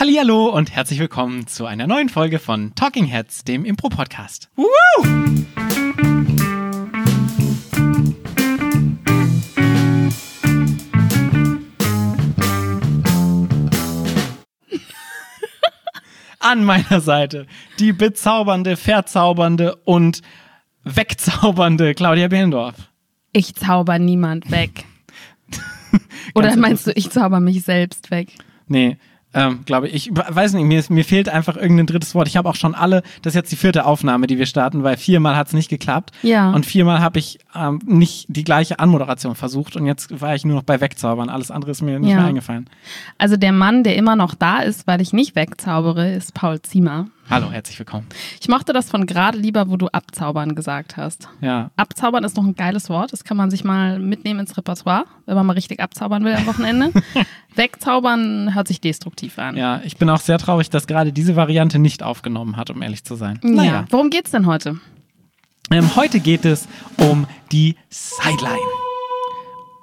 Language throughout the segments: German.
Hallihallo und herzlich willkommen zu einer neuen Folge von Talking Heads, dem Impro-Podcast. Woo! An meiner Seite die bezaubernde, verzaubernde und wegzaubernde Claudia Behlendorf. Ich zauber niemand weg. Oder meinst du, ich zauber mich selbst weg? Nee, ähm, glaube ich. Ich weiß nicht, mir, mir fehlt einfach irgendein drittes Wort. Ich habe auch schon alle, das ist jetzt die vierte Aufnahme, die wir starten, weil viermal hat es nicht geklappt. Ja. Und viermal habe ich ähm, nicht die gleiche Anmoderation versucht und jetzt war ich nur noch bei Wegzaubern. Alles andere ist mir nicht Ja. mehr eingefallen. Also der Mann, der immer noch da ist, weil ich nicht wegzaubere, ist Paul Ziemer. Hallo, herzlich willkommen. Ich mochte das von gerade lieber, wo du abzaubern gesagt hast. Ja. Abzaubern ist noch ein geiles Wort. Das kann man sich mal mitnehmen ins Repertoire, wenn man mal richtig abzaubern will am Wochenende. Wegzaubern hört sich destruktiv an. Ja, ich bin auch sehr traurig, dass gerade diese Variante nicht aufgenommen hat, um ehrlich zu sein. Ja. Worum geht's denn heute? Ähm, heute geht es um die Sideline.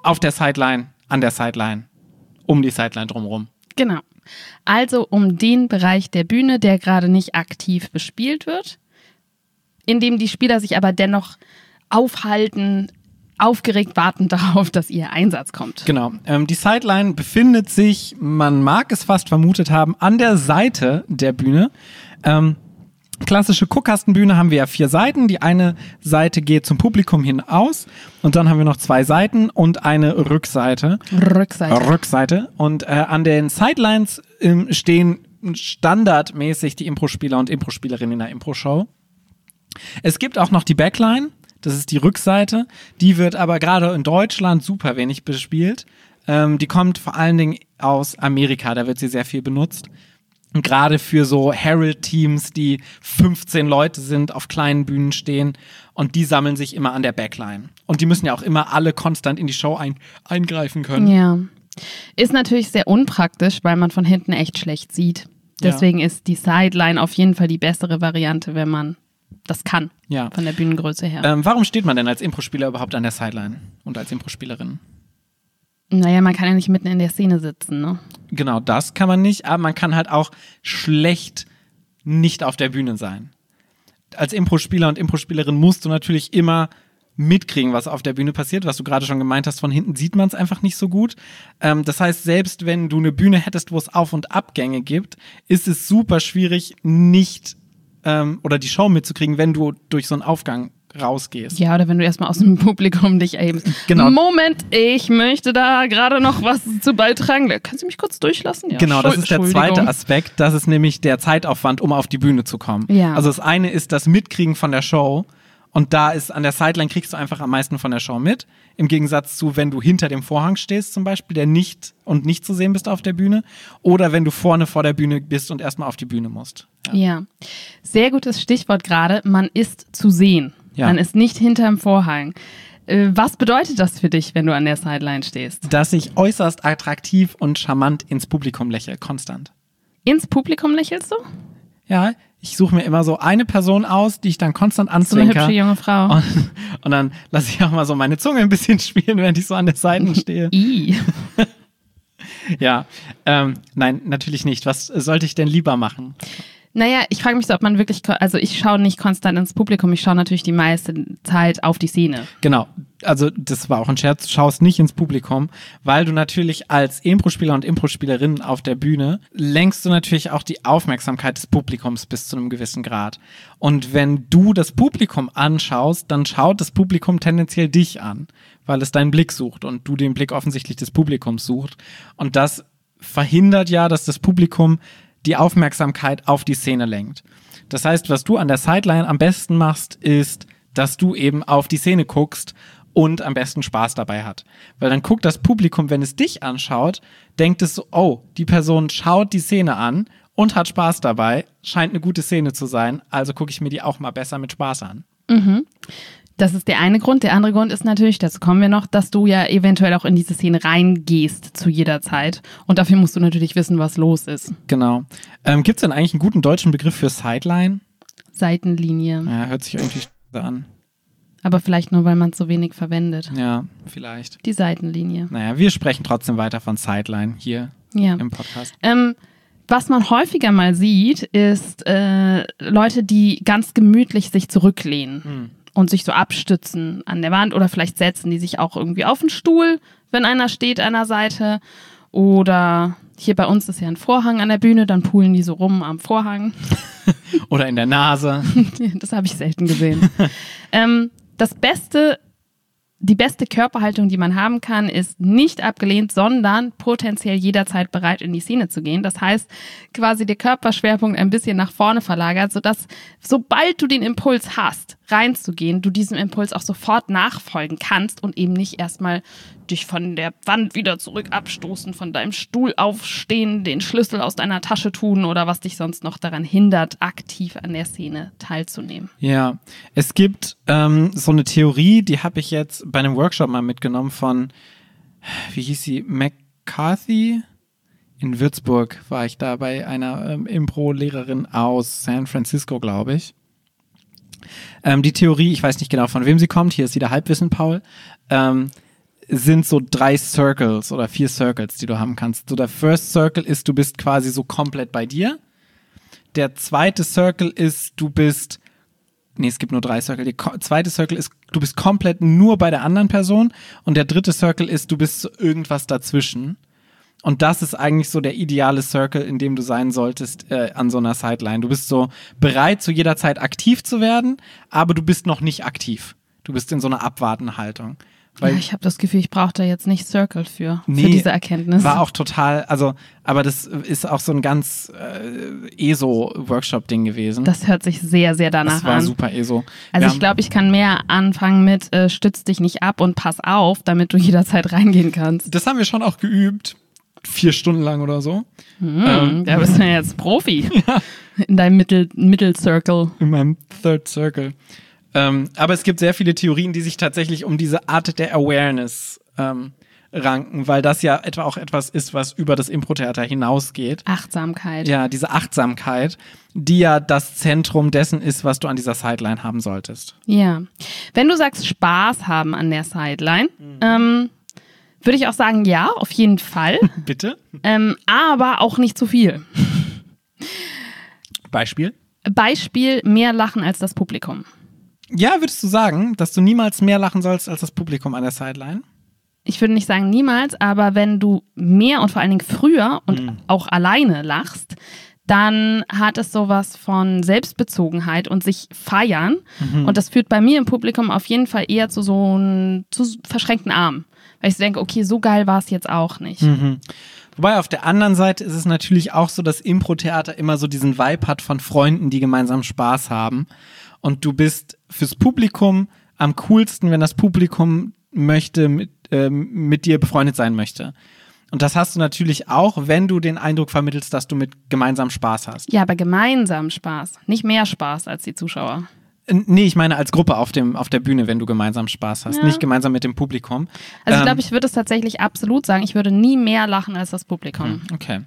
Auf der Sideline, an der Sideline, um die Sideline drumherum. Genau. Also um den Bereich der Bühne, der gerade nicht aktiv bespielt wird, in dem die Spieler sich aber dennoch aufhalten, aufgeregt warten darauf, dass ihr Einsatz kommt. Genau. Ähm, die Sideline befindet sich, man mag es fast vermutet haben, an der Seite der Bühne. Ähm, klassische Guckkastenbühne haben wir ja vier Seiten. Die eine Seite geht zum Publikum hinaus und dann haben wir noch zwei Seiten und eine Rückseite. Rückseite. Rückseite. Und äh, an den Sidelines ähm, stehen standardmäßig die Impro-Spieler und Impro-Spielerinnen in der Impro-Show. Es gibt auch noch die Backline, das ist die Rückseite. Die wird aber gerade in Deutschland super wenig bespielt. Ähm, die kommt vor allen Dingen aus Amerika, da wird sie sehr viel benutzt. Gerade für so Herald-Teams, die 15 Leute sind, auf kleinen Bühnen stehen und die sammeln sich immer an der Backline. Und die müssen ja auch immer alle konstant in die Show ein eingreifen können. Ja. Ist natürlich sehr unpraktisch, weil man von hinten echt schlecht sieht. Ja. Deswegen ist die Sideline auf jeden Fall die bessere Variante, wenn man das kann, Ja. von der Bühnengröße her. Ähm, warum steht man denn als Impro-Spieler überhaupt an der Sideline und als Impro-Spielerin? Naja, man kann ja nicht mitten in der Szene sitzen, ne? Genau, das kann man nicht, aber man kann halt auch schlecht nicht auf der Bühne sein. Als Impro-Spieler und Impro-Spielerin musst du natürlich immer mitkriegen, was auf der Bühne passiert, was du gerade schon gemeint hast, von hinten sieht man es einfach nicht so gut. Ähm, das heißt, selbst wenn du eine Bühne hättest, wo es Auf- und Abgänge gibt, ist es super schwierig, nicht ähm, oder die Show mitzukriegen, wenn du durch so einen Aufgang rausgehst. Ja, oder wenn du erstmal aus dem Publikum dich erhebst. Genau. Moment, ich möchte da gerade noch was zu beitragen. Können Sie mich kurz durchlassen? Ja, Genau, das ist der zweite Aspekt. Das ist nämlich der Zeitaufwand, um auf die Bühne zu kommen. Ja. Also das eine ist das Mitkriegen von der Show. Und da ist an der Sideline kriegst du einfach am meisten von der Show mit. Im Gegensatz zu, wenn du hinter dem Vorhang stehst, zum Beispiel, der nicht und nicht zu sehen bist auf der Bühne. Oder wenn du vorne vor der Bühne bist und erstmal auf die Bühne musst. Ja. Ja, sehr gutes Stichwort gerade. Man ist zu sehen. Ja. Man ist nicht hinterm Vorhang. Äh, Was bedeutet das für dich, wenn du an der Sideline stehst? Dass ich äußerst attraktiv und charmant ins Publikum lächle, konstant. Ins Publikum lächelst du? Ja, ich suche mir immer so eine Person aus, die ich dann konstant So eine anzwinker. hübsche junge Frau. Und, und dann lasse ich auch mal so meine Zunge ein bisschen spielen, während ich so an der Seite stehe. I. Ja, ähm, nein, natürlich nicht. Was sollte ich denn lieber machen? Naja, ich frage mich so, ob man wirklich, also ich schaue nicht konstant ins Publikum, ich schaue natürlich die meiste Zeit auf die Szene. Genau, also das war auch ein Scherz, du schaust nicht ins Publikum, weil du natürlich als Impro-Spieler und Impro-Spielerin auf der Bühne lenkst du natürlich auch die Aufmerksamkeit des Publikums bis zu einem gewissen Grad. Und wenn du das Publikum anschaust, dann schaut das Publikum tendenziell dich an, weil es deinen Blick sucht und du den Blick offensichtlich des Publikums sucht. Und das verhindert ja, dass das Publikum die Aufmerksamkeit auf die Szene lenkt. Das heißt, was du an der Sideline am besten machst, ist, dass du eben auf die Szene guckst und am besten Spaß dabei hat. Weil dann guckt das Publikum, wenn es dich anschaut, denkt es so, oh, die Person schaut die Szene an und hat Spaß dabei, scheint eine gute Szene zu sein, also gucke ich mir die auch mal besser mit Spaß an. Das ist der eine Grund. Der andere Grund ist natürlich, dazu kommen wir noch, dass du ja eventuell auch in diese Szene reingehst zu jeder Zeit. Und dafür musst du natürlich wissen, was los ist. Genau. Ähm, Gibt es denn eigentlich einen guten deutschen Begriff für Sideline? Seitenlinie. Ja, hört sich irgendwie an. Aber vielleicht nur, weil man es so wenig verwendet. Ja, vielleicht. Die Seitenlinie. Naja, wir sprechen trotzdem weiter von Sideline hier Ja. im Podcast. Ähm, Was man häufiger mal sieht, ist äh, Leute, die ganz gemütlich sich zurücklehnen Hm. Und sich so abstützen an der Wand oder vielleicht setzen die sich auch irgendwie auf den Stuhl, wenn einer steht an der Seite. Oder hier bei uns ist ja ein Vorhang an der Bühne, dann poolen die so rum am Vorhang. Oder in der Nase. Das habe ich selten gesehen. ähm, das Beste, die beste Körperhaltung, die man haben kann, ist nicht abgelehnt, sondern potenziell jederzeit bereit, in die Szene zu gehen. Das heißt, quasi der Körperschwerpunkt ein bisschen nach vorne verlagert, sodass sobald du den Impuls hast, reinzugehen, du diesem Impuls auch sofort nachfolgen kannst und eben nicht erstmal dich von der Wand wieder zurück abstoßen, von deinem Stuhl aufstehen, den Schlüssel aus deiner Tasche tun oder was dich sonst noch daran hindert, aktiv an der Szene teilzunehmen. Ja, es gibt ähm, so eine Theorie, die habe ich jetzt bei einem Workshop mal mitgenommen von, wie hieß sie, McCarthy? In Würzburg war ich da bei einer ähm, Impro-Lehrerin aus San Francisco, glaube ich. Ähm, die Theorie, ich weiß nicht genau von wem sie kommt, hier ist wieder Halbwissen, Paul, ähm, sind so drei Circles oder vier Circles, die du haben kannst. So der First Circle ist, du bist quasi so komplett bei dir. Der zweite Circle ist, du bist Nee, es gibt nur drei Circle. Der zweite Circle ist, du bist komplett nur bei der anderen Person. Und der dritte Circle ist, du bist irgendwas dazwischen. Und das ist eigentlich so der ideale Circle, in dem du sein solltest äh, an so einer Sideline. Du bist so bereit, zu jeder Zeit aktiv zu werden, aber du bist noch nicht aktiv. Du bist in so einer Abwartenhaltung. Weil ja, ich habe das Gefühl, ich brauche da jetzt nicht Circle für, Nee, für diese Erkenntnis. War auch total, also, aber das ist auch so ein ganz äh, ESO-Workshop-Ding gewesen. das hört sich sehr, sehr danach Das war an. super ESO. Also Wir ich glaube, ich kann mehr anfangen mit äh, stütz dich nicht ab und pass auf, damit du jederzeit reingehen kannst. Das haben wir schon auch geübt. Vier Stunden lang oder so. Hm, da bist du ja jetzt Profi in deinem Mittel, Mittelcircle. In meinem Third Circle. Ähm, aber es gibt sehr viele Theorien, die sich tatsächlich um diese Art der Awareness ähm, ranken, weil das ja etwa auch etwas ist, was über das Impro-Theater hinausgeht. Achtsamkeit. Ja, diese Achtsamkeit, die ja das Zentrum dessen ist, was du an dieser Sideline haben solltest. Ja. Wenn du sagst Spaß haben an der Sideline, ähm, würde ich auch sagen, ja, auf jeden Fall. Bitte? ähm, aber auch nicht zu viel. Beispiel? Beispiel, mehr lachen als das Publikum. Ja, würdest du sagen, dass du niemals mehr lachen sollst als das Publikum an der Sideline? Ich würde nicht sagen niemals, aber wenn du mehr und vor allen Dingen früher und Mhm. auch alleine lachst, dann hat es sowas von Selbstbezogenheit und sich feiern. Mhm. Und das führt bei mir im Publikum auf jeden Fall eher zu so einem zu verschränkten Armen. Weil ich so denke, okay, so geil war es jetzt auch nicht. Mhm. Wobei auf der anderen Seite ist es natürlich auch so, dass Impro-Theater immer so diesen Vibe hat von Freunden, die gemeinsam Spaß haben. Und du bist fürs Publikum am coolsten, wenn das Publikum möchte, mit, ähm, mit dir befreundet sein möchte. Und das hast du natürlich auch, wenn du den Eindruck vermittelst, dass du mit gemeinsam Spaß hast. Ja, aber gemeinsam Spaß. Nicht mehr Spaß als die Zuschauer. Nee, ich meine als Gruppe auf, dem, auf der Bühne, wenn du gemeinsam Spaß hast, Ja. nicht gemeinsam mit dem Publikum. Also ich Ähm, glaube, ich würde es tatsächlich absolut sagen, ich würde nie mehr lachen als das Publikum. Okay.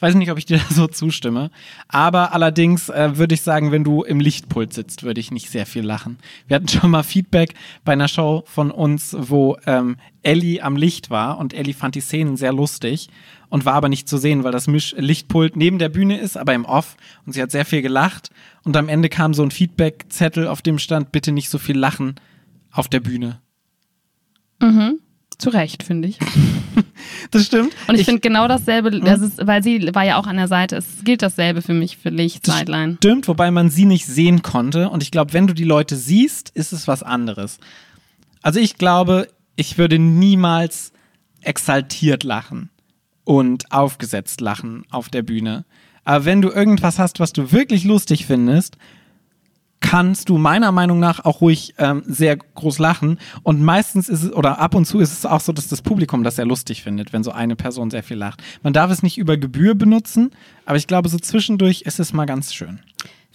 Weiß nicht, ob ich dir da so zustimme. Aber allerdings äh, würde ich sagen, wenn du im Lichtpult sitzt, würde ich nicht sehr viel lachen. Wir hatten schon mal Feedback bei einer Show von uns, wo ähm, Ellie am Licht war und Ellie fand die Szenen sehr lustig und war aber nicht zu sehen, weil das Misch Lichtpult neben der Bühne ist, aber im Off und sie hat sehr viel gelacht und am Ende kam so ein Feedback-Zettel, auf dem stand, bitte nicht so viel lachen auf der Bühne. Mhm. Zu Recht, finde ich. Das stimmt. Und ich, finde genau dasselbe, das ist, weil sie war ja auch an der Seite, es gilt dasselbe für mich, für Licht, Das Sideline. Stimmt, wobei man sie nicht sehen konnte. Und ich glaube, wenn du die Leute siehst, ist es was anderes. Also ich glaube, ich würde niemals exaltiert lachen und aufgesetzt lachen auf der Bühne. Aber wenn du irgendwas hast, was du wirklich lustig findest, kannst du meiner Meinung nach auch ruhig ähm, sehr groß lachen. Und meistens ist es, oder ab und zu ist es auch so, dass das Publikum das sehr lustig findet, wenn so eine Person sehr viel lacht. Man darf es nicht über Gebühr benutzen, aber ich glaube, so zwischendurch ist es mal ganz schön.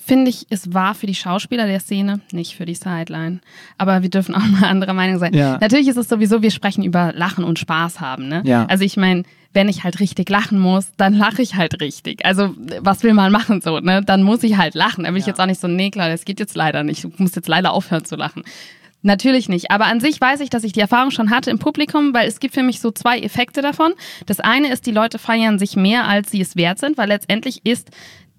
Finde ich, es war für die Schauspieler der Szene, nicht für die Sideline. Aber wir dürfen auch mal anderer Meinung sein. Ja. Natürlich ist es sowieso, wir sprechen über Lachen und Spaß haben. Ne? Ja. Also ich meine, wenn ich halt richtig lachen muss, dann lache ich halt richtig. Also was will man machen so, ne? Dann muss ich halt lachen. Da bin ich Ja. jetzt auch nicht so, nee, klar, das geht jetzt leider nicht. Du musst jetzt leider aufhören zu lachen. Natürlich nicht. Aber an sich weiß ich, dass ich die Erfahrung schon hatte im Publikum, weil es gibt für mich so zwei Effekte davon. Das eine ist, die Leute feiern sich mehr, als sie es wert sind, weil letztendlich ist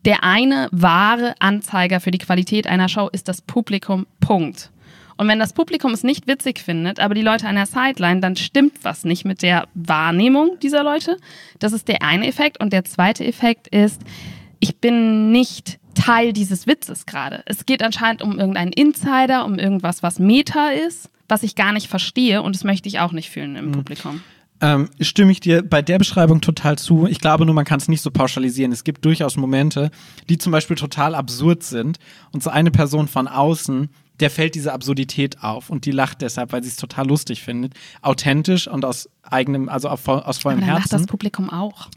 der eine wahre Anzeiger für die Qualität einer Show ist das Publikum. Punkt. Und wenn das Publikum es nicht witzig findet, aber die Leute an der Sideline, dann stimmt was nicht mit der Wahrnehmung dieser Leute. Das ist der eine Effekt. Und der zweite Effekt ist, ich bin nicht Teil dieses Witzes gerade. Es geht anscheinend um irgendeinen Insider, um irgendwas, was Meta ist, was ich gar nicht verstehe und das möchte ich auch nicht fühlen im mhm. Publikum. Ähm, stimme ich dir bei der Beschreibung total zu. Ich glaube nur, man kann es nicht so pauschalisieren. Es gibt durchaus Momente, die zum Beispiel total absurd sind und so eine Person von außen, der fällt diese Absurdität auf und die lacht deshalb, weil sie es total lustig findet. Authentisch und aus eigenem, also aus vollem Herzen. lacht das Publikum auch.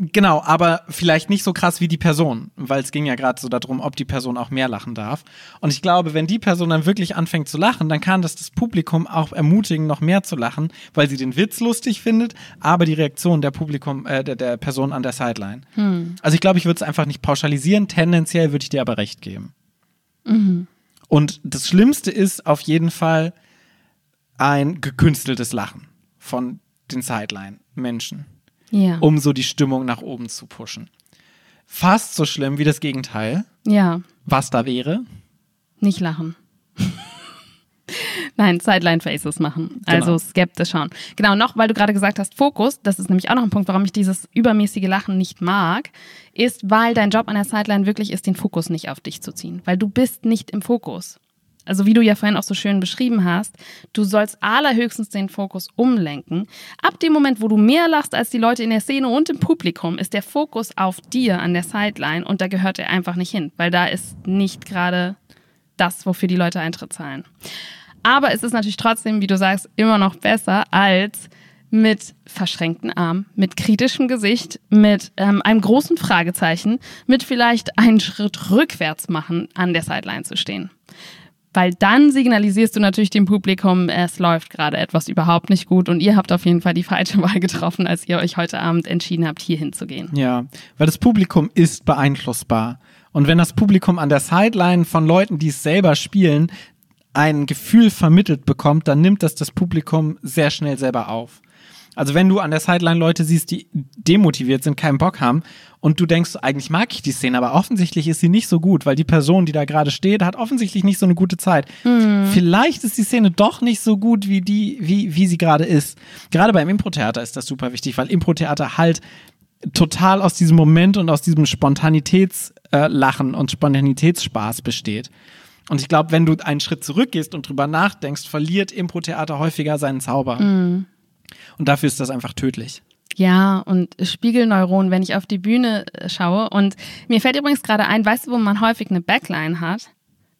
Genau, aber vielleicht nicht so krass wie die Person, weil es ging ja gerade so darum, ob die Person auch mehr lachen darf. Und ich glaube, wenn die Person dann wirklich anfängt zu lachen, dann kann das das Publikum auch ermutigen, noch mehr zu lachen, weil sie den Witz lustig findet, aber die Reaktion der Publikum, äh, der, der Person an der Sideline. Hm. Also ich glaube, ich würde es einfach nicht pauschalisieren. Tendenziell würde ich dir aber recht geben. Mhm. Und das Schlimmste ist auf jeden Fall ein gekünsteltes Lachen von den Sideline-Menschen ja. um so die Stimmung nach oben zu pushen. Fast so schlimm wie das Gegenteil. Ja. Was da wäre? Nicht lachen. Nein, Sideline-Faces machen. Also genau. skeptisch schauen. Genau, noch, weil du gerade gesagt hast, Fokus, das ist nämlich auch noch ein Punkt, warum ich dieses übermäßige Lachen nicht mag, ist, weil dein Job an der Sideline wirklich ist, den Fokus nicht auf dich zu ziehen. Weil du bist nicht im Fokus also wie du ja vorhin auch so schön beschrieben hast, du sollst allerhöchstens den Fokus umlenken. Ab dem Moment, wo du mehr lachst als die Leute in der Szene und im Publikum, ist der Fokus auf dir an der Sideline und da gehört er einfach nicht hin, weil da ist nicht gerade das, wofür die Leute Eintritt zahlen. Aber es ist natürlich trotzdem, wie du sagst, immer noch besser als mit verschränkten Armen, mit kritischem Gesicht, mit ähm, einem großen Fragezeichen, mit vielleicht einen Schritt rückwärts machen, an der Sideline zu stehen weil dann signalisierst du natürlich dem Publikum, es läuft gerade etwas überhaupt nicht gut und ihr habt auf jeden Fall die falsche Wahl getroffen, als ihr euch heute Abend entschieden habt, hier hinzugehen. Ja, weil das Publikum ist beeinflussbar. Und wenn das Publikum an der Sideline von Leuten, die es selber spielen, ein Gefühl vermittelt bekommt, dann nimmt das das Publikum sehr schnell selber auf. Also wenn du an der Sideline Leute siehst, die demotiviert sind, keinen Bock haben und du denkst, eigentlich mag ich die Szene, aber offensichtlich ist sie nicht so gut, weil die Person, die da gerade steht, hat offensichtlich nicht so eine gute Zeit. Mhm. Vielleicht ist die Szene doch nicht so gut, wie die, wie, wie sie gerade ist. Gerade beim Impro-Theater ist das super wichtig, weil Impro-Theater halt total aus diesem Moment und aus diesem Spontanitätslachen und Spontanitätsspaß besteht. Und ich glaube, wenn du einen Schritt zurückgehst und drüber nachdenkst, verliert Impro-Theater häufiger seinen Zauber. Mhm. Und dafür ist das einfach tödlich. Ja, und Spiegelneuronen, wenn ich auf die Bühne äh, schaue. Und mir fällt übrigens gerade ein, weißt du, wo man häufig eine Backline hat?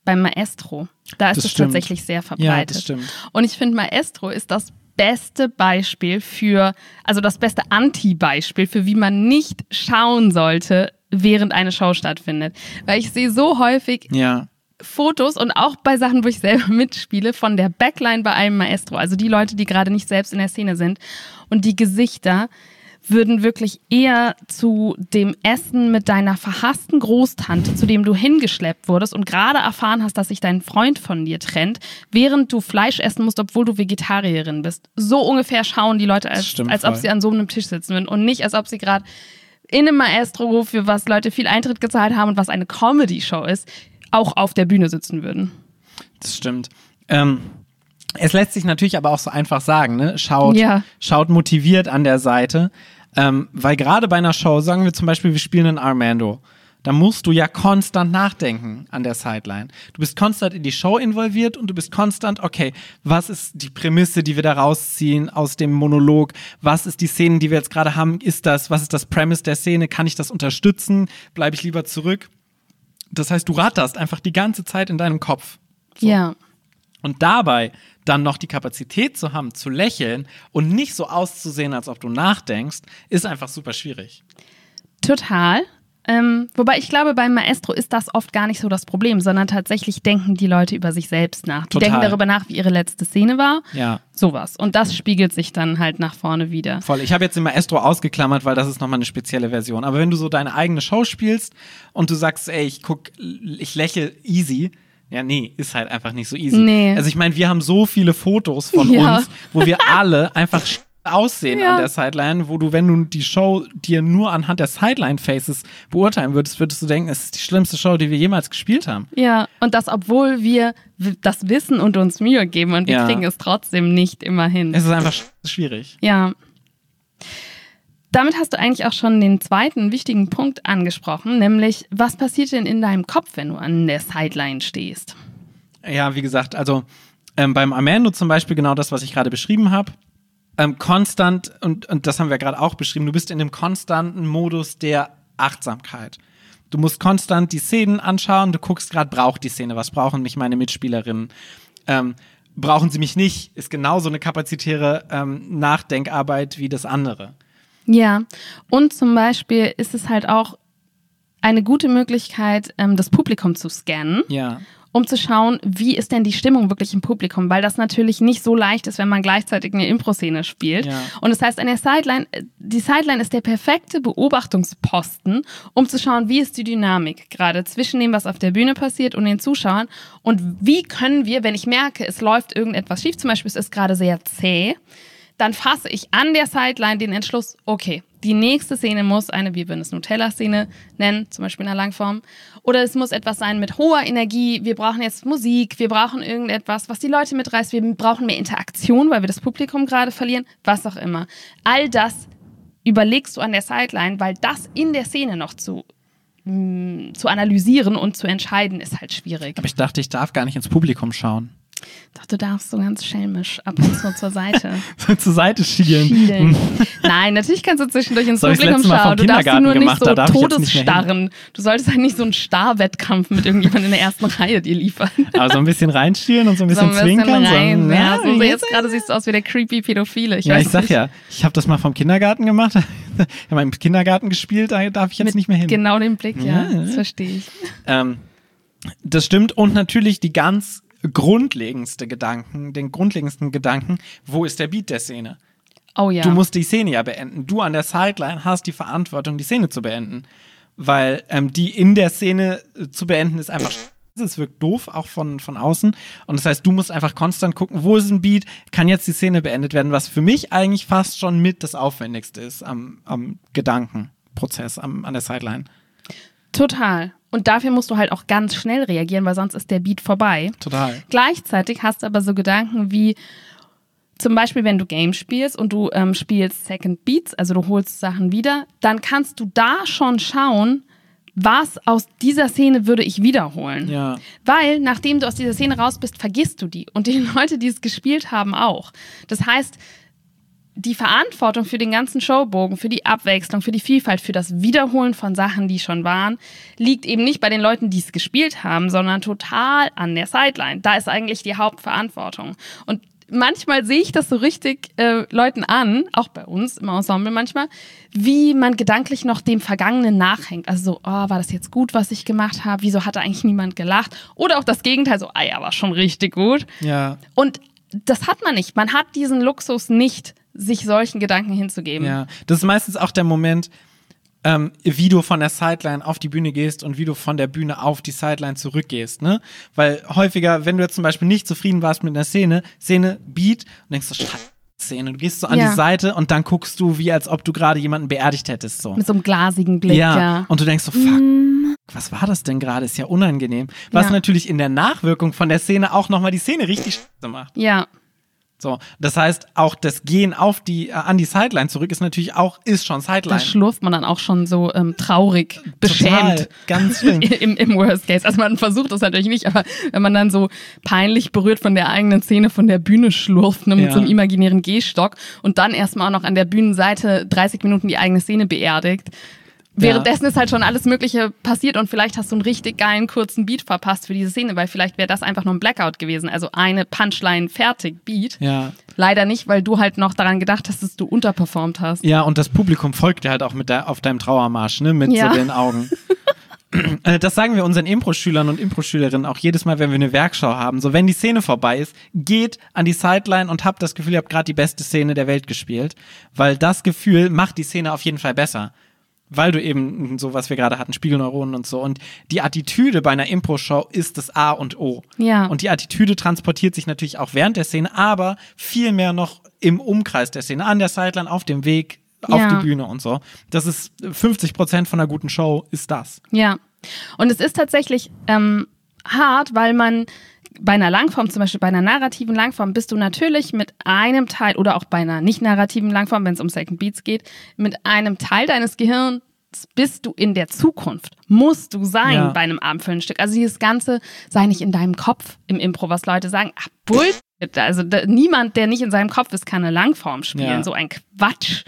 Beim Maestro. Da ist es tatsächlich sehr verbreitet. Ja, das stimmt. Und ich finde, Maestro ist das beste Beispiel für, also das beste Anti-Beispiel für, wie man nicht schauen sollte, während eine Show stattfindet. Weil ich sehe so häufig ja. Fotos und auch bei Sachen, wo ich selber mitspiele, von der Backline bei einem Maestro, also die Leute, die gerade nicht selbst in der Szene sind. Und die Gesichter würden wirklich eher zu dem Essen mit deiner verhassten Großtante, zu dem du hingeschleppt wurdest und gerade erfahren hast, dass sich dein Freund von dir trennt, während du Fleisch essen musst, obwohl du Vegetarierin bist. So ungefähr schauen die Leute, als, als ob sie an so einem Tisch sitzen würden und nicht, als ob sie gerade in einem Maestro, für was Leute viel Eintritt gezahlt haben und was eine Comedy-Show ist, auch auf der Bühne sitzen würden. Das stimmt. Ähm, es lässt sich natürlich aber auch so einfach sagen, ne? Schaut, ja. schaut motiviert an der Seite. Ähm, weil gerade bei einer Show, sagen wir zum Beispiel, wir spielen einen Armando, da musst du ja konstant nachdenken an der Sideline. Du bist konstant in die Show involviert und du bist konstant, okay, was ist die Prämisse, die wir da rausziehen aus dem Monolog? Was ist die Szene, die wir jetzt gerade haben? Ist das, was ist das Premise der Szene? Kann ich das unterstützen? Bleibe ich lieber zurück? Das heißt, du ratterst einfach die ganze Zeit in deinem Kopf. So. Ja. Und dabei dann noch die Kapazität zu haben, zu lächeln und nicht so auszusehen, als ob du nachdenkst, ist einfach super schwierig. Total. Ähm, wobei ich glaube, beim Maestro ist das oft gar nicht so das Problem, sondern tatsächlich denken die Leute über sich selbst nach. Die Total. denken darüber nach, wie ihre letzte Szene war. Ja. Sowas. Und das spiegelt sich dann halt nach vorne wieder. Voll. Ich habe jetzt den Maestro ausgeklammert, weil das ist nochmal eine spezielle Version. Aber wenn du so deine eigene Show spielst und du sagst, ey, ich guck, ich lächle easy, Ja, nee, ist halt einfach nicht so easy. Nee. Also ich meine, wir haben so viele Fotos von Ja. uns, wo wir alle einfach aussehen Ja. an der Sideline, wo du, wenn du die Show dir nur anhand der Sideline-Faces beurteilen würdest, würdest du denken, es ist die schlimmste Show, die wir jemals gespielt haben. Ja, und das, obwohl wir das wissen und uns Mühe geben und wir Ja. kriegen es trotzdem nicht immer hin. Es ist einfach sch- schwierig. Ja. Damit hast du eigentlich auch schon den zweiten wichtigen Punkt angesprochen, nämlich was passiert denn in deinem Kopf, wenn du an der Sideline stehst? Ja, wie gesagt, also ähm, beim Amendo zum Beispiel genau das, was ich gerade beschrieben habe. Ähm, konstant, und, und das haben wir gerade auch beschrieben, du bist in dem konstanten Modus der Achtsamkeit. Du musst konstant die Szenen anschauen, du guckst gerade, braucht die Szene, was brauchen mich meine Mitspielerinnen? Ähm, brauchen sie mich nicht, ist genauso eine kapazitäre ähm, Nachdenkarbeit wie das andere. Ja, und zum Beispiel ist es halt auch eine gute Möglichkeit, ähm, das Publikum zu scannen. Ja. um zu schauen, wie ist denn die Stimmung wirklich im Publikum, weil das natürlich nicht so leicht ist, wenn man gleichzeitig eine Impro-Szene spielt. Ja. Und das heißt, an der Sideline, äh, die Sideline ist der perfekte Beobachtungsposten, um zu schauen, wie ist die Dynamik gerade zwischen dem, was auf der Bühne passiert und den Zuschauern und wie können wir, wenn ich merke, es läuft irgendetwas schief, zum Beispiel es ist gerade sehr zäh, dann fasse ich an der Sideline den Entschluss, okay, die nächste Szene muss eine, wir würden es Nutella-Szene nennen, zum Beispiel in einer Langform. Oder es muss etwas sein mit hoher Energie. Wir brauchen jetzt Musik, wir brauchen irgendetwas, was die Leute mitreißt. Wir brauchen mehr Interaktion, weil wir das Publikum gerade verlieren, was auch immer. All das überlegst du an der Sideline, weil das in der Szene noch zu, mh, zu analysieren und zu entscheiden, ist halt schwierig. Aber ich dachte, ich darf gar nicht ins Publikum schauen. Doch, du darfst so ganz schelmisch ab und zu zur Seite. So zur Seite schielen. Schielen. Nein, natürlich kannst du zwischendurch ins Publikum schauen. Du darfst nur nicht gemacht, so nicht hin. todesstarren. Du solltest halt nicht so einen Starwettkampf mit irgendjemandem in der ersten Reihe dir liefern. Aber so ein bisschen reinschielen und so ein So bisschen, ein bisschen zwinkern. rein. so, ja, so jetzt gerade siehst du aus wie der creepy Pädophile. Ich ja, ich sag nicht. ja, ich habe das mal vom Kindergarten gemacht. Ich habe im Kindergarten gespielt, da darf ich jetzt Mit nicht mehr hin. Genau den Blick, ja. Ja, ja. Das verstehe ich. Ähm, das stimmt und natürlich die ganz grundlegendste Gedanken, den grundlegendsten Gedanken, wo ist der Beat der Szene? Oh ja. Du musst die Szene ja beenden. Du an der Sideline hast die Verantwortung, die Szene zu beenden. Weil ähm, die in der Szene äh, zu beenden ist einfach es wirkt doof, auch von, von außen. Und das heißt, du musst einfach konstant gucken, wo ist ein Beat, kann jetzt die Szene beendet werden, was für mich eigentlich fast schon mit das Aufwendigste ist am, am Gedankenprozess, am, an der Sideline. Total. Und dafür musst du halt auch ganz schnell reagieren, weil sonst ist der Beat vorbei. Total. Gleichzeitig hast du aber so Gedanken wie zum Beispiel, wenn du Games spielst und du ähm, spielst Second Beats, also du holst Sachen wieder, dann kannst du da schon schauen, was aus dieser Szene würde ich wiederholen. Ja. Weil, nachdem du aus dieser Szene raus bist, vergisst du die. Und die Leute, die es gespielt haben, auch. Das heißt, die Verantwortung für den ganzen Showbogen, für die Abwechslung, für die Vielfalt, für das Wiederholen von Sachen, die schon waren, liegt eben nicht bei den Leuten, die es gespielt haben, sondern total an der Sideline. Da ist eigentlich die Hauptverantwortung. Und manchmal sehe ich das so richtig äh, Leuten an, auch bei uns im Ensemble manchmal, wie man gedanklich noch dem Vergangenen nachhängt. Also so, oh, war das jetzt gut, was ich gemacht habe? Wieso hat da eigentlich niemand gelacht? Oder auch das Gegenteil, so, ah ja, war schon richtig gut. Ja. Und das hat man nicht. Man hat diesen Luxus nicht, sich solchen Gedanken hinzugeben. Ja, das ist meistens auch der Moment, ähm, wie du von der Sideline auf die Bühne gehst und wie du von der Bühne auf die Sideline zurückgehst, ne? Weil häufiger, wenn du jetzt zum Beispiel nicht zufrieden warst mit einer Szene, Szene, Beat, und denkst so, Scheiße, Szene, du gehst so an Ja. die Seite und dann guckst du, wie als ob du gerade jemanden beerdigt hättest, so. Mit so einem glasigen Blick, ja. Ja, und du denkst so, fuck, was war das denn gerade? Ist ja unangenehm. Was Ja. natürlich in der Nachwirkung von der Szene auch nochmal die Szene richtig macht. Ja, So, das heißt, auch das Gehen auf die, äh, an die Sideline zurück ist natürlich auch, ist schon da Sideline. schlurft man dann auch schon so ähm, traurig, beschämt. Total, ganz schlimm. Im, Im Worst Case. Also man versucht das natürlich nicht, aber wenn man dann so peinlich berührt von der eigenen Szene von der Bühne schlurft, ne, mit Ja. so einem imaginären Gehstock und dann erstmal auch noch an der Bühnenseite 30 Minuten die eigene Szene beerdigt. Währenddessen ist halt schon alles Mögliche passiert und vielleicht hast du einen richtig geilen kurzen Beat verpasst für diese Szene, weil vielleicht wäre das einfach nur ein Blackout gewesen. Also eine Punchline fertig Beat. Ja. Leider nicht, weil du halt noch daran gedacht hast, dass du unterperformt hast. Ja, und das Publikum folgt dir halt auch mit der, auf deinem Trauermarsch, ne, mit Ja. so den Augen. Äh, Das sagen wir unseren Impro-Schülern und Impro-Schülerinnen auch jedes Mal, wenn wir eine Werkschau haben. So, wenn die Szene vorbei ist, geht an die Sideline und habt das Gefühl, ihr habt gerade die beste Szene der Welt gespielt. Weil das Gefühl macht die Szene auf jeden Fall besser. Weil du eben so, was wir gerade hatten, Spiegelneuronen und so. Und die Attitüde bei einer Impro-Show ist das A und O. Ja. Und die Attitüde transportiert sich natürlich auch während der Szene, aber viel mehr noch im Umkreis der Szene, an der Sideline, auf dem Weg, auf Ja. die Bühne und so. Das ist 50 Prozent von einer guten Show, ist das. Ja. Und es ist tatsächlich ähm, hart, weil man bei einer Langform, zum Beispiel bei einer narrativen Langform, bist du natürlich mit einem Teil oder auch bei einer nicht narrativen Langform, wenn es um Second Beats geht, mit einem Teil deines Gehirns bist du in der Zukunft. Musst du sein Ja. bei einem abendfüllenden Stück. Also dieses Ganze sei nicht in deinem Kopf im Impro, was Leute sagen. Ach, Bullshit. Also da, niemand, der nicht in seinem Kopf ist, kann eine Langform spielen. Ja. So ein Quatsch.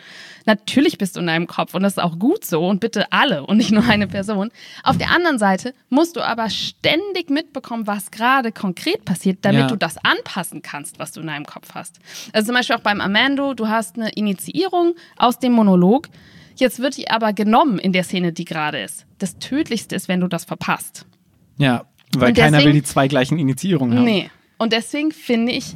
Natürlich bist du in deinem Kopf und das ist auch gut so und bitte alle und nicht nur eine Person. Auf der anderen Seite musst du aber ständig mitbekommen, was gerade konkret passiert, damit Ja. du das anpassen kannst, was du in deinem Kopf hast. Also zum Beispiel auch beim Amando, du hast eine Initiierung aus dem Monolog. Jetzt wird die aber genommen in der Szene, die gerade ist. Das Tödlichste ist, wenn du das verpasst. Ja, weil Und keiner deswegen- will die zwei gleichen Initiierungen haben. Nee. Und deswegen finde ich,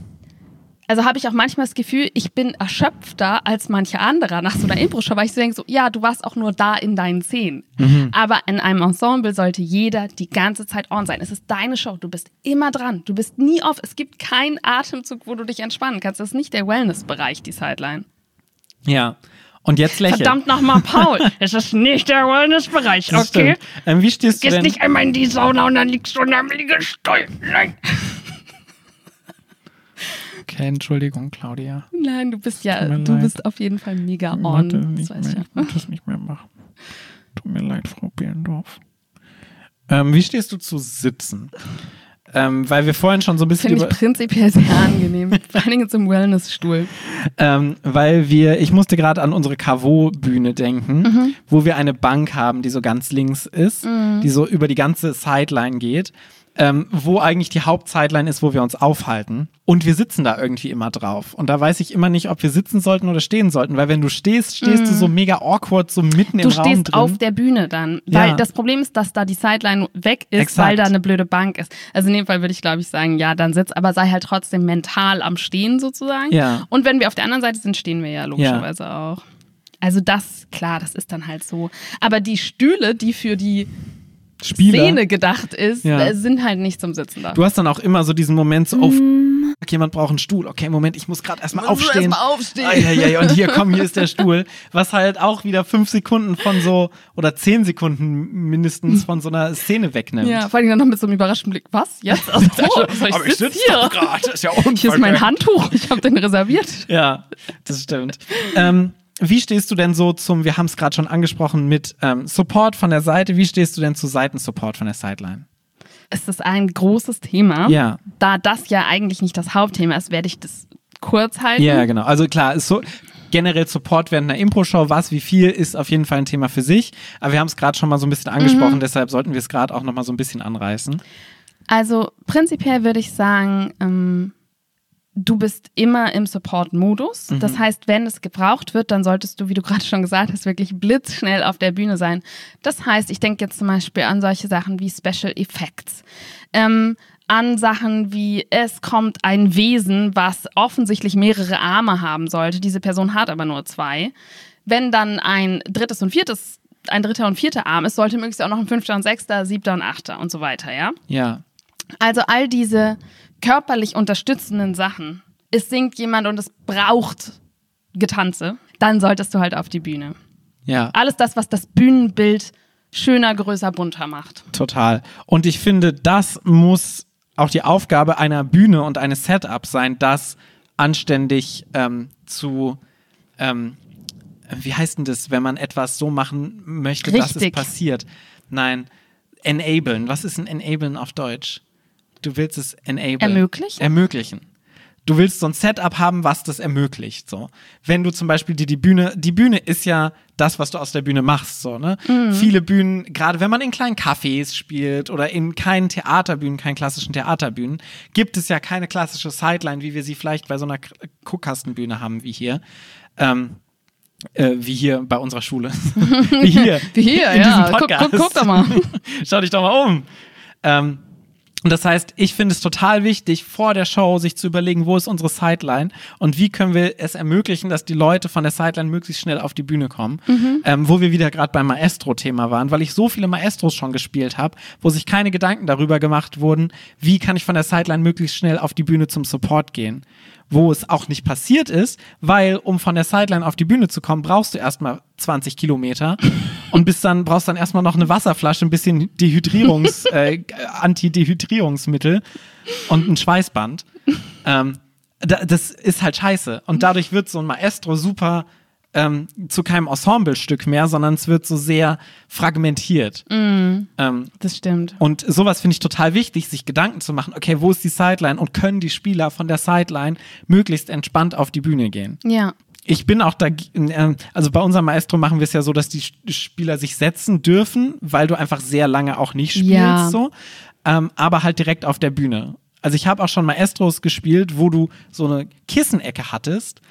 also habe ich auch manchmal das Gefühl, ich bin erschöpfter als manche anderer nach so einer Impro-Show, weil ich so denke, so, ja, du warst auch nur da in deinen Szenen. Mhm. Aber in einem Ensemble sollte jeder die ganze Zeit on sein. Es ist deine Show, du bist immer dran, du bist nie off. Es gibt keinen Atemzug, wo du dich entspannen kannst. Das ist nicht der Wellness-Bereich, die Sideline. Ja. Und jetzt lächeln. Verdammt nochmal, Paul, es ist nicht der Wellness-Bereich, okay? Ähm, wie stehst du Gehst denn? nicht einmal in die Sauna und dann liegst du in einem Liegestuhl. Nein. Okay, Entschuldigung, Claudia. Nein, du bist ja, du leid. bist auf jeden Fall mega on. wollte Das nicht weiß mehr, ich ja. das nicht mehr machen. Tut mir leid, Frau Behlendorf. Ähm, wie stehst du zu Sitzen? Ähm, weil wir vorhin schon so ein bisschen Finde ich prinzipiell sehr angenehm. Vor allen Dingen zum Wellnessstuhl. ähm, weil wir, ich musste gerade an unsere Cavo-Bühne denken, Mhm. wo wir eine Bank haben, die so ganz links ist, die so über die ganze Sideline geht, ähm, wo eigentlich die Hauptsideline ist, wo wir uns aufhalten. Und wir sitzen da irgendwie immer drauf. Und da weiß ich immer nicht, ob wir sitzen sollten oder stehen sollten, weil wenn du stehst, stehst du so mega awkward, so mitten Mhm. Du im Raum stehst drin. auf der Bühne dann. Ja. Weil das Problem ist, dass da die Sideline weg ist, Exakt. weil da eine blöde Bank ist. Also in dem Fall würde ich, glaube ich, sagen, ja, dann sitz, aber sei halt trotzdem mental am Stehen sozusagen. Ja. Und wenn wir auf der anderen Seite sind, stehen wir ja logischerweise auch. Also das, klar, das ist dann halt so. Aber die Stühle, die für die Spieler. Szene gedacht ist, Ja. äh, sind halt nicht zum Sitzen da. Du hast dann auch immer so diesen Moment so auf, fuck, jemand braucht einen Stuhl. Okay, Moment, ich muss gerade erstmal aufstehen. erst mal aufstehen. Ai, ai, ai, und hier, komm, hier ist der Stuhl. Was halt auch wieder fünf Sekunden von so, oder zehn Sekunden mindestens von so einer Szene wegnimmt. Ja, vor allem dann noch mit so einem überraschten Blick. Was? Jetzt? Also, so, Aber ich sitze gerade, das ist ja Hier ist mein. Handtuch. Ich habe den reserviert. Ja, das stimmt. ähm, wie stehst du denn so zum, wir haben es gerade schon angesprochen, mit ähm, Support von der Seite, wie stehst du denn zu Seitensupport von der Sideline? Es ist ein großes Thema. Ja. Da das ja eigentlich nicht das Hauptthema ist, werde ich das kurz halten. Ja, genau. Also klar, so generell Support während einer Impro-Show, was, wie viel, ist auf jeden Fall ein Thema für sich. Aber wir haben es gerade schon mal so ein bisschen Mhm. angesprochen, deshalb sollten wir es gerade auch noch mal so ein bisschen anreißen. Also prinzipiell würde ich sagen, ähm, du bist immer im Support-Modus. Mhm. Das heißt, wenn es gebraucht wird, dann solltest du, wie du gerade schon gesagt hast, wirklich blitzschnell auf der Bühne sein. Das heißt, ich denke jetzt zum Beispiel an solche Sachen wie Special Effects. Ähm, an Sachen wie, es kommt ein Wesen, was offensichtlich mehrere Arme haben sollte. Diese Person hat aber nur zwei. Wenn dann ein drittes und viertes, ein dritter und vierter Arm ist, sollte möglichst auch noch ein fünfter und sechster, siebter und achter und so weiter, ja? Ja. Also all diese körperlich unterstützenden Sachen. Es singt jemand und es braucht Getanze. Dann solltest du halt auf die Bühne. Ja. Alles das, was das Bühnenbild schöner, größer, bunter macht. Total. Und ich finde, das muss auch die Aufgabe einer Bühne und eines Setups sein, das anständig ähm, zu, ähm, wie heißt denn das, wenn man etwas so machen möchte, dass es Richtig. passiert? Nein, enablen. Was ist ein enablen auf Deutsch? Du willst es enablen. Ermöglichen? Ermöglichen. Du willst so ein Setup haben, was das ermöglicht. So, wenn du zum Beispiel dir die Bühne, die Bühne ist ja das, was du aus der Bühne machst. So, ne? Viele Bühnen, gerade wenn man in kleinen Cafés spielt oder in keinen Theaterbühnen, keinen klassischen Theaterbühnen, gibt es ja keine klassische Sideline, wie wir sie vielleicht bei so einer K- Guckkastenbühne haben wie hier. Ähm, äh, wie hier bei unserer Schule. wie hier. Wie hier, in ja. diesem Guck- Podcast. guck- guck doch mal. Schau dich doch mal um. Ähm, Und das heißt, ich finde es total wichtig, vor der Show sich zu überlegen, wo ist unsere Sideline und wie können wir es ermöglichen, dass die Leute von der Sideline möglichst schnell auf die Bühne kommen. Ähm, wo wir wieder gerade beim Maestro-Thema waren, weil ich so viele Maestros schon gespielt habe, wo sich keine Gedanken darüber gemacht wurden, wie kann ich von der Sideline möglichst schnell auf die Bühne zum Support gehen. Wo es auch nicht passiert ist, weil um von der Sideline auf die Bühne zu kommen, brauchst du erstmal 20 Kilometer und bis dann brauchst dann erstmal noch eine Wasserflasche, ein bisschen Dehydrierungs, äh, Antidehydrierungsmittel und ein Schweißband. Ähm, da, das ist halt scheiße. Und dadurch wird so ein Maestro super ähm, zu keinem Ensemblestück mehr, sondern es wird so sehr fragmentiert. Ähm, Das stimmt. und sowas finde ich total wichtig, sich Gedanken zu machen, okay, wo ist die Sideline und können die Spieler von der Sideline möglichst entspannt auf die Bühne gehen. Ja. Ich bin auch da, äh, also bei unserem Maestro machen wir es ja so, dass die Spieler sich setzen dürfen, weil du einfach sehr lange auch nicht spielst, Ja. so, ähm, aber halt direkt auf der Bühne. Also ich habe auch schon Maestros gespielt, wo du so eine Kissenecke hattest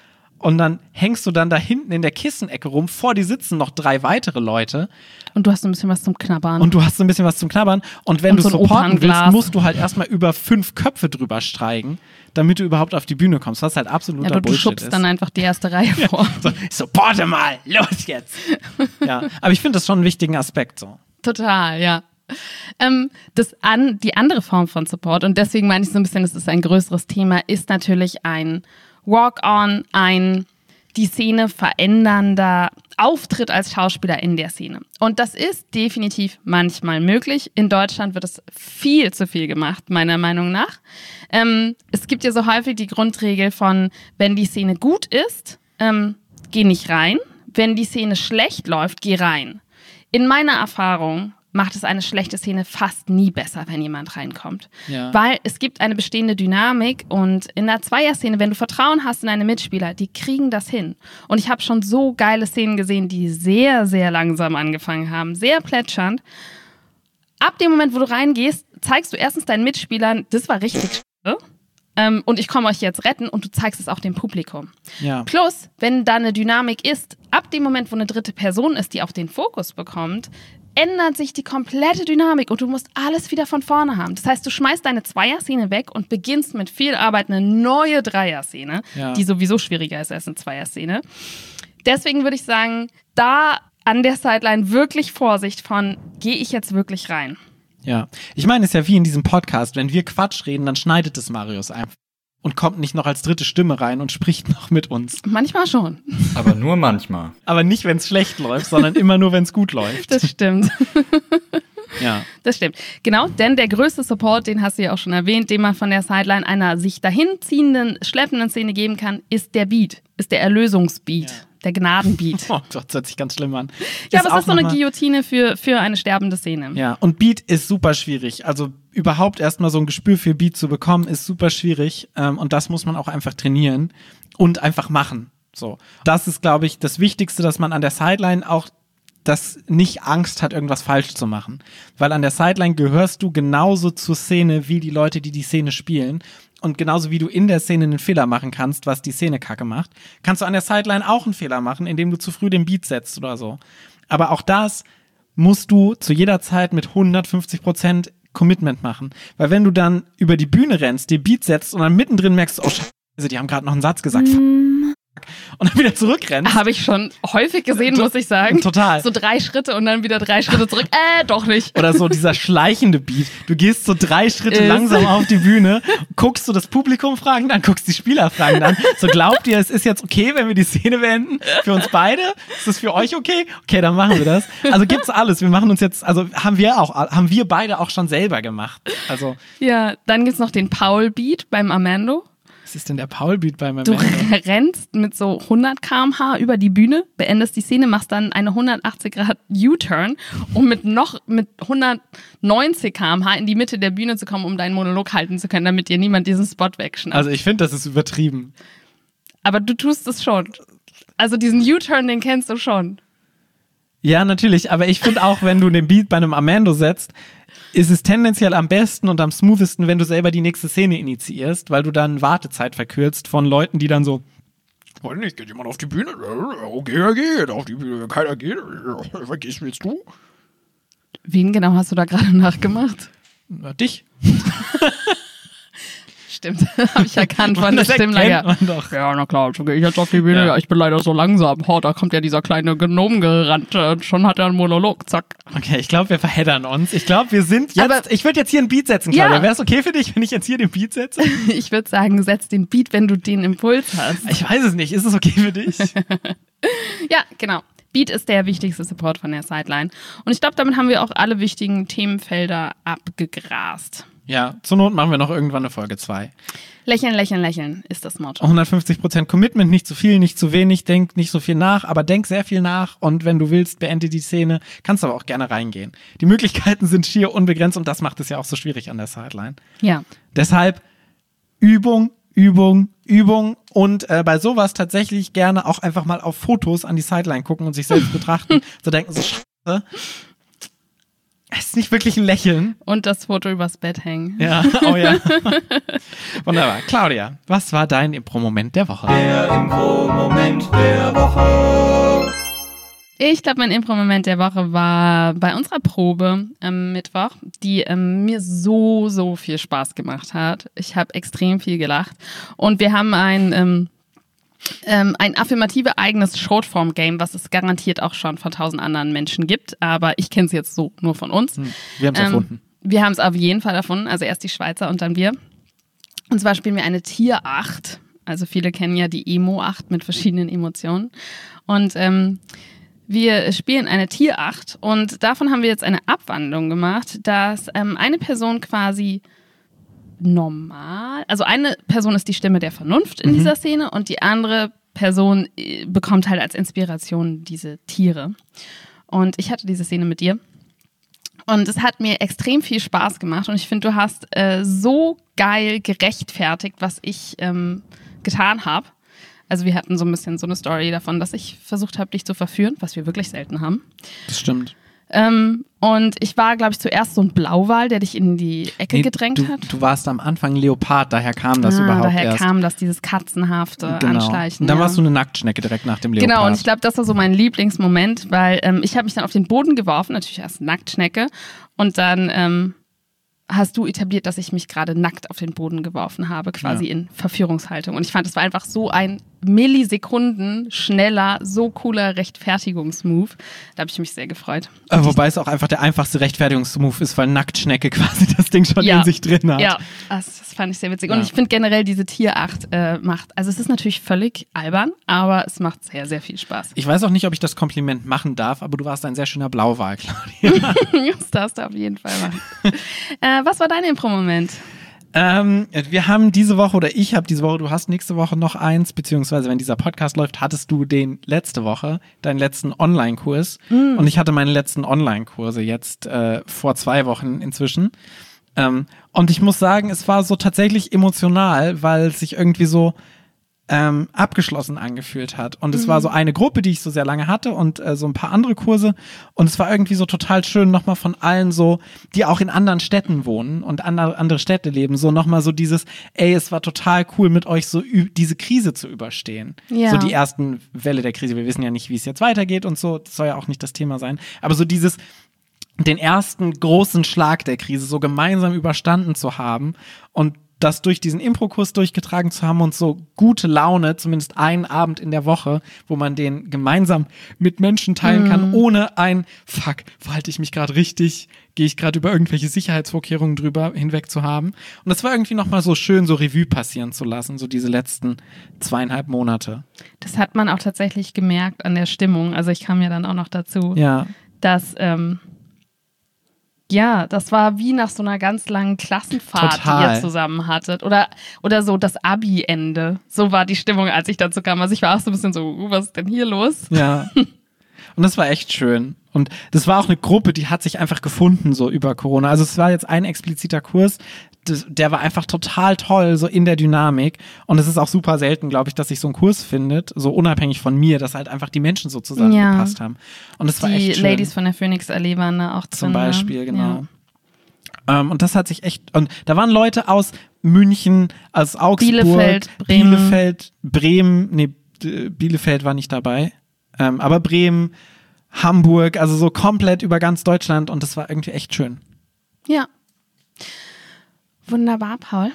und dann hängst du dann da hinten in der Kissenecke rum, vor dir sitzen noch drei weitere Leute Und du hast ein bisschen was zum Knabbern. und du hast ein bisschen was zum Knabbern. Und wenn Und du so supporten willst, musst du halt erstmal über fünf Köpfe drüber steigen, damit du überhaupt auf die Bühne kommst, was halt absoluter ja, du, du Bullshit schubst ist. dann einfach die erste Reihe vor. so, supporte mal, los jetzt. ja, aber ich finde das schon einen wichtigen Aspekt so. Total, ja. Ähm, das an, die andere Form von Support, und deswegen meine ich so ein bisschen, es ist ein größeres Thema, ist natürlich ein Walk-on, ein die Szene verändernder Auftritt als Schauspieler in der Szene. Und das ist definitiv manchmal möglich. In Deutschland wird es viel zu viel gemacht, meiner Meinung nach. Ähm, es gibt ja so häufig die Grundregel von, wenn die Szene gut ist, ähm, geh nicht rein. Wenn die Szene schlecht läuft, geh rein. In meiner Erfahrung macht es eine schlechte Szene fast nie besser, wenn jemand reinkommt. Ja. Weil es gibt eine bestehende Dynamik und in der Zweier-Szene, wenn du Vertrauen hast in deine Mitspieler, die kriegen das hin. Und ich habe schon so geile Szenen gesehen, die sehr, sehr langsam angefangen haben, sehr plätschernd. Ab dem Moment, wo du reingehst, zeigst du erstens deinen Mitspielern, das war richtig ähm, und ich komme euch jetzt retten und du zeigst es auch dem Publikum. Ja. Plus, wenn da eine Dynamik ist, ab dem Moment, wo eine dritte Person ist, die auch den Fokus bekommt, ändert sich die komplette Dynamik und du musst alles wieder von vorne haben. Das heißt, du schmeißt deine Zweier-Szene weg und beginnst mit viel Arbeit eine neue Dreier-Szene, Ja. die sowieso schwieriger ist als eine Zweier-Szene. Deswegen würde ich sagen, da an der Sideline wirklich Vorsicht von, gehe ich jetzt wirklich rein? Ja. Ich meine, es ist ja wie in diesem Podcast, wenn wir Quatsch reden, dann schneidet es Marius einfach und kommt nicht noch als dritte Stimme rein und spricht noch mit uns. Manchmal schon. Aber nur manchmal. Aber nicht, wenn es schlecht läuft, sondern immer nur, wenn es gut läuft. Das stimmt. Ja. Das stimmt. Genau, denn der größte Support, den hast du ja auch schon erwähnt, den man von der Sideline einer sich dahin ziehenden, schleppenden Szene geben kann, ist der Beat, ist der Erlösungsbeat, Ja. Der Gnadenbeat. Oh Gott, das hört sich ganz schlimm an. ja, aber es ist so eine Guillotine für, für eine sterbende Szene. Ja, und Beat ist super schwierig. Also überhaupt erstmal so ein Gespür für Beat zu bekommen, ist super schwierig. Ähm, und das muss man auch einfach trainieren und einfach machen. So. Das ist, glaube ich, das Wichtigste, dass man an der Sideline auch das nicht Angst hat, irgendwas falsch zu machen. Weil an der Sideline gehörst du genauso zur Szene wie die Leute, die die Szene spielen. Und genauso wie du in der Szene einen Fehler machen kannst, was die Szene kacke macht, kannst du an der Sideline auch einen Fehler machen, indem du zu früh den Beat setzt oder so. Aber auch das musst du zu jeder Zeit mit 150 Prozent Commitment machen. Weil wenn du dann über die Bühne rennst, dir Beat setzt und dann mittendrin merkst, oh Scheiße, die haben gerade noch einen Satz gesagt, fuck, und dann wieder zurückrennst. Habe ich schon häufig gesehen, muss ich sagen. Total. So drei Schritte und dann wieder drei Schritte zurück. Äh, doch nicht. Oder so dieser schleichende Beat. Du gehst so drei Schritte Ist. langsam auf die Bühne, guckst du das Publikum fragen, dann guckst die Spieler fragen dann. So glaubt ihr, es ist jetzt okay, wenn wir die Szene beenden? Für uns beide? Ist das für euch okay? Okay, dann machen wir das. Also gibt's alles. Wir machen uns jetzt, also haben wir auch, haben wir beide auch schon selber gemacht. Also, Ja, dann gibt's noch den Paul-Beat beim Amando. Was ist denn der Paul-Beat bei meinem Du Ende? rennst mit so 100 km/h über die Bühne, beendest die Szene, machst dann eine 180 Grad U-Turn, um mit noch mit 190 km/h in die Mitte der Bühne zu kommen, um deinen Monolog halten zu können, damit dir niemand diesen Spot wegschnappt. Also ich finde, das ist übertrieben. Aber du tust es schon. Also diesen U-Turn, den kennst du schon. Ja, natürlich, aber ich finde auch, wenn du den Beat bei einem Amando setzt, ist es tendenziell am besten und am smoothesten, wenn du selber die nächste Szene initiierst, weil du dann Wartezeit verkürzt von Leuten, die dann so, weiß nicht, geht jemand auf die Bühne? Okay, er geht auf die Bühne, keiner geht. Was willst du? Wen genau hast du da gerade nachgemacht? Na, dich. Stimmt, habe ich erkannt von der Stimmlage. man doch. Ja, na klar, so gehe ich jetzt auf die Bühne. Ja. Ich bin leider so langsam. Oh, da kommt ja dieser kleine Gnom gerannt. äh, Schon hat er einen Monolog. Zack. Okay, ich glaube, wir verheddern uns. Ich glaube, wir sind jetzt. Aber- ich würde jetzt hier ein Beat setzen, Claudia. Ja. Wäre es okay für dich, wenn ich jetzt hier den Beat setze? Ich würde sagen, setz den Beat, wenn du den Impuls hast. Ich weiß es nicht. Ist es okay für dich? Ja, genau. Beat ist der wichtigste Support von der Sideline. Und ich glaube, damit haben wir auch alle wichtigen Themenfelder abgegrast. Ja, zur Not machen wir noch irgendwann eine Folge 2. Lächeln, lächeln, lächeln ist das Motto. 150% Commitment, nicht zu viel, nicht zu wenig, denk nicht so viel nach, aber denk sehr viel nach und wenn du willst, beende die Szene, kannst aber auch gerne reingehen. Die Möglichkeiten sind schier unbegrenzt und das macht es ja auch so schwierig an der Sideline. Ja. Deshalb Übung, Übung, Übung und äh, bei sowas tatsächlich gerne auch einfach mal auf Fotos an die Sideline gucken und sich selbst betrachten. So denken, so scheiße. Ist nicht wirklich ein Lächeln. Und das Foto übers Bett hängen. Ja, oh ja. Wunderbar. Claudia, was war dein Impro-Moment der Woche? Der Impro-Moment der Woche. Ich glaube, mein Impro-Moment der Woche war bei unserer Probe am Mittwoch, die ähm, mir so, so viel Spaß gemacht hat. Ich habe extrem viel gelacht. Und wir haben ein, ähm, ähm, ein affirmative eigenes Shortform-Game, was es garantiert auch schon von tausend anderen Menschen gibt. Aber ich kenne es jetzt so nur von uns. Wir haben es Ähm, erfunden. Wir haben es auf jeden Fall erfunden, also erst die Schweizer und dann wir. Und zwar spielen wir eine Tier-8. Also viele kennen ja die Emo-8 mit verschiedenen Emotionen. Und ähm, wir spielen eine Tier-8 und davon haben wir jetzt eine Abwandlung gemacht, dass ähm, eine Person quasi normal, also eine Person ist die Stimme der Vernunft in dieser Szene und die andere Person äh, bekommt halt als Inspiration diese Tiere. Und ich hatte diese Szene mit dir. Und es hat mir extrem viel Spaß gemacht und ich finde, du hast äh, so geil gerechtfertigt, was ich ähm, getan habe. Also wir hatten so ein bisschen so eine Story davon, dass ich versucht habe, dich zu verführen, was wir wirklich selten haben. Das stimmt. Ähm, und ich war, glaube ich, zuerst so ein Blauwal, der dich in die Ecke gedrängt du, hat. Du warst am Anfang Leopard, daher kam das ah, überhaupt daher erst. kam das, dieses katzenhafte genau. Anschleichen. Und dann ja. warst du eine Nacktschnecke direkt nach dem Leopard. Genau, und ich glaube, das war so mein Lieblingsmoment, weil ähm, ich habe mich dann auf den Boden geworfen, natürlich erst Nacktschnecke, und dann ähm, hast du etabliert, dass ich mich gerade nackt auf den Boden geworfen habe, quasi Ja. in Verführungshaltung. Und ich fand, das war einfach so ein Millisekunden schneller, so cooler Rechtfertigungsmove. Da habe ich mich sehr gefreut. Äh, wobei es auch einfach der einfachste Rechtfertigungsmove ist, weil Nacktschnecke quasi das Ding schon Ja. in sich drin hat. Ja, das, das fand ich sehr witzig. Ja. Und ich finde generell diese Tieracht äh, macht, also es ist natürlich völlig albern, aber es macht sehr, sehr viel Spaß. Ich weiß auch nicht, ob ich das Kompliment machen darf, aber du warst ein sehr schöner Blauwal, Claudia. das darfst du auf jeden Fall machen. äh, was war dein Impro-Moment? Ähm, wir haben diese Woche, oder ich habe diese Woche, du hast nächste Woche noch eins, beziehungsweise wenn dieser Podcast läuft, hattest du den letzte Woche, deinen letzten Online-Kurs. Und ich hatte meine letzten Online-Kurse jetzt äh, vor zwei Wochen inzwischen. Ähm, und ich muss sagen, es war so tatsächlich emotional, weil sich irgendwie so ähm, abgeschlossen angefühlt hat. Und es war so eine Gruppe, die ich so sehr lange hatte und äh, so ein paar andere Kurse. Und es war irgendwie so total schön, nochmal von allen so, die auch in anderen Städten wohnen und andere, andere Städte leben, so nochmal so dieses, ey, es war total cool mit euch so diese Krise zu überstehen. Ja. So die ersten Welle der Krise. Wir wissen ja nicht, wie es jetzt weitergeht und so. Das soll ja auch nicht das Thema sein. Aber so dieses, den ersten großen Schlag der Krise so gemeinsam überstanden zu haben und das durch diesen Impro-Kurs durchgetragen zu haben und so gute Laune, zumindest einen Abend in der Woche, wo man den gemeinsam mit Menschen teilen kann, ohne ein Fuck, verhalte ich mich gerade richtig, gehe ich gerade über irgendwelche Sicherheitsvorkehrungen drüber hinweg zu haben. Und das war irgendwie nochmal so schön, so Revue passieren zu lassen, so diese letzten zweieinhalb Monate. Das hat man auch tatsächlich gemerkt an der Stimmung. Also ich kam ja dann auch noch dazu, Ja. dass ähm, ja, das war wie nach so einer ganz langen Klassenfahrt, die Total. ihr zusammen hattet. Oder, oder so das Abi-Ende. So war die Stimmung, als ich dazu kam. Also ich war auch so ein bisschen so, uh, was ist denn hier los? Ja. Und das war echt schön. Und das war auch eine Gruppe, die hat sich einfach gefunden, so über Corona. Also es war jetzt ein expliziter Kurs, der war einfach total toll, so in der Dynamik. Und es ist auch super selten, glaube ich, dass sich so ein Kurs findet, so unabhängig von mir, dass halt einfach die Menschen so zusammengepasst haben. Und das war Die echt schön. Ladies von der Phoenix Allee waren da auch drin. Zum Beispiel, ne? genau. Ähm, und das hat sich echt, und da waren Leute aus München, aus Augsburg, Bielefeld, Bremen. Bielefeld, Bremen, nee, Bielefeld war nicht dabei, ähm, aber Bremen, Hamburg, also so komplett über ganz Deutschland und das war irgendwie echt schön. Ja. Wunderbar, Paul.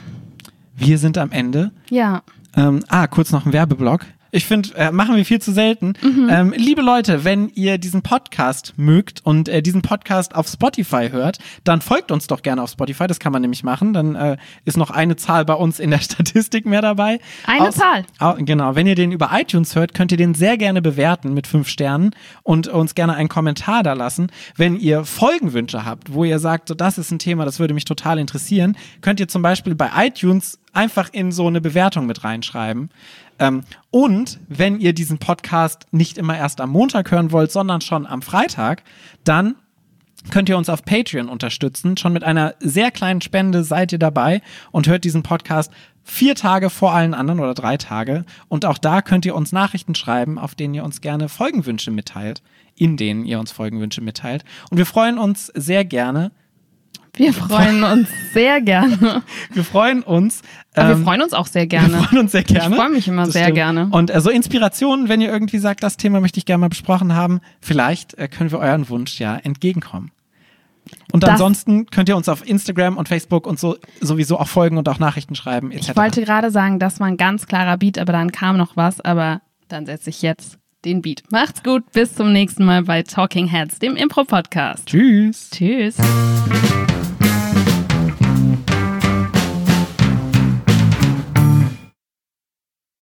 Wir sind am Ende. Ja. Ähm, ah, kurz noch ein Werbeblock. Ich finde, äh, machen wir viel zu selten. Ähm, liebe Leute, wenn ihr diesen Podcast mögt und äh, diesen Podcast auf Spotify hört, dann folgt uns doch gerne auf Spotify. Das kann man nämlich machen. Dann äh, ist noch eine Zahl bei uns in der Statistik mehr dabei. Eine Zahl. Au, genau. Wenn ihr den über iTunes hört, könnt ihr den sehr gerne bewerten mit fünf Sternen und uns gerne einen Kommentar da lassen. Wenn ihr Folgenwünsche habt, wo ihr sagt, so das ist ein Thema, das würde mich total interessieren, könnt ihr zum Beispiel bei iTunes einfach in so eine Bewertung mit reinschreiben. Ähm, und wenn ihr diesen Podcast nicht immer erst am Montag hören wollt, sondern schon am Freitag, dann könnt ihr uns auf Patreon unterstützen. Schon mit einer sehr kleinen Spende seid ihr dabei und hört diesen Podcast vier Tage vor allen anderen oder drei Tage. Und auch da könnt ihr uns Nachrichten schreiben, auf denen ihr uns gerne Folgenwünsche mitteilt, in denen ihr uns Folgenwünsche mitteilt. Und wir freuen uns sehr gerne. Wir freuen uns sehr gerne. Wir freuen uns. Aber ähm, wir freuen uns auch sehr Wir gerne. freuen uns sehr gerne. Ich freue mich immer Das sehr stimmt. gerne. Und äh, so Inspirationen, wenn ihr irgendwie sagt, das Thema möchte ich gerne mal besprochen haben, vielleicht äh, können wir euren Wunsch ja entgegenkommen. Und Das- ansonsten könnt ihr uns auf Instagram und Facebook und so sowieso auch folgen und auch Nachrichten schreiben etc. Ich wollte gerade sagen, das war ein ganz klarer Beat, aber dann kam noch was, aber dann setze ich jetzt den Beat. Macht's gut, bis zum nächsten Mal bei Talking Heads, dem Impro-Podcast. Tschüss. Tschüss.